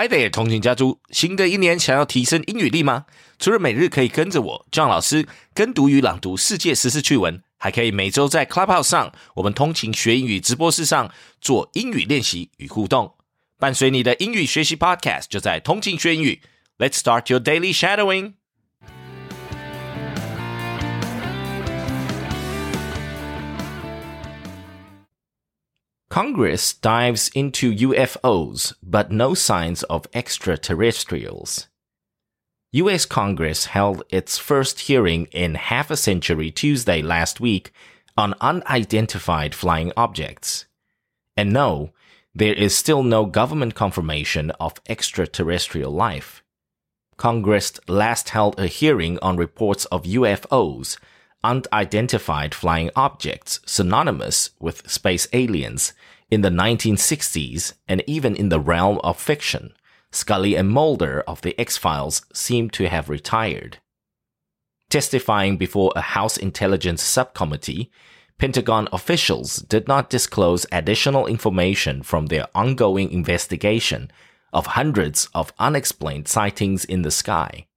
Hi there，通勤家族，新的一年想要提升英语力吗？除了每日可以跟着我 John 老师跟读与朗读世界时事趣闻，还可以每周在 Clubhouse 上我们通勤学英语直播室上做英语练习与互动。伴随你的英语学习 Podcast 就在通勤学英语。Let's start your daily shadowing. Congress dives into UFOs, but no signs of extraterrestrials. U.S. Congress held its first hearing in half a century Tuesday last week on unidentified flying objects. And no, there is still no government confirmation of extraterrestrial life. Congress last held a hearing on reports of UFOs unidentified flying objects synonymous with space aliens in the 1960s and even in the realm of fiction. Scully and Mulder of the X-Files seem to have retired. Testifying before a House Intelligence Subcommittee, Pentagon officials did not disclose additional information from their ongoing investigation of hundreds of unexplained sightings in the sky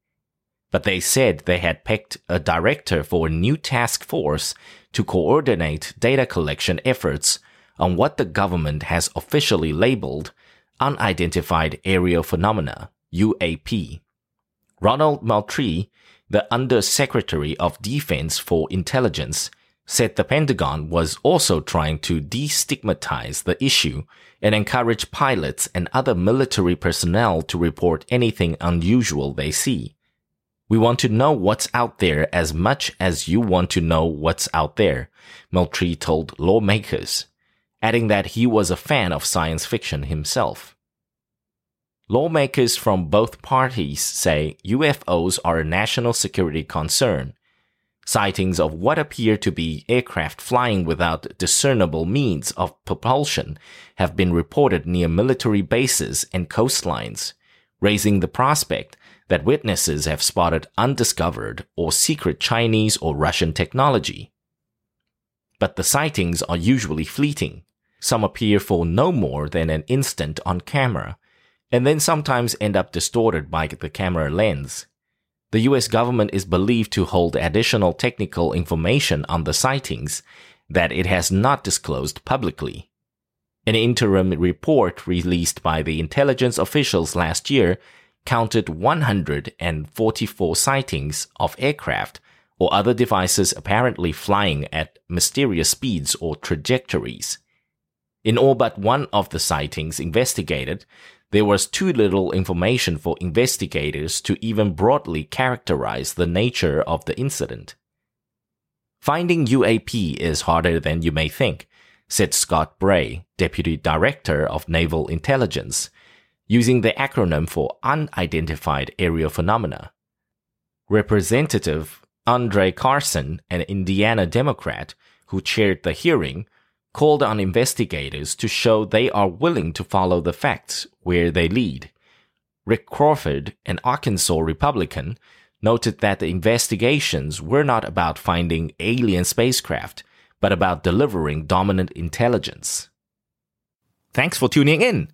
but they said they had picked a director for a new task force to coordinate data collection efforts on what the government has officially labeled Unidentified Aerial Phenomena, UAP. Ronald Moultrie, the Undersecretary of Defense for Intelligence, said the Pentagon was also trying to destigmatize the issue and encourage pilots and other military personnel to report anything unusual they see. We want to know what's out there as much as you want to know what's out there, Moultrie told lawmakers, adding that he was a fan of science fiction himself. Lawmakers from both parties say UFOs are a national security concern. Sightings of what appear to be aircraft flying without discernible means of propulsion have been reported near military bases and coastlines, raising the prospect that witnesses have spotted undiscovered or secret Chinese or Russian technology. But the sightings are usually fleeting. Some appear for no more than an instant on camera, and then sometimes end up distorted by the camera lens. The US government is believed to hold additional technical information on the sightings that it has not disclosed publicly. An interim report released by the intelligence officials last year counted 144 sightings of aircraft or other devices apparently flying at mysterious speeds or trajectories. In all but one of the sightings investigated, there was too little information for investigators to even broadly characterize the nature of the incident. Finding UAP is harder than you may think, said Scott Bray, Deputy Director of Naval Intelligence, using the acronym for Unidentified Aerial Phenomena. Representative Andre Carson, an Indiana Democrat who chaired the hearing, called on investigators to show they are willing to follow the facts where they lead. Rick Crawford, an Arkansas Republican, noted that the investigations were not about finding alien spacecraft, but about delivering dominant intelligence. Thanks for tuning in.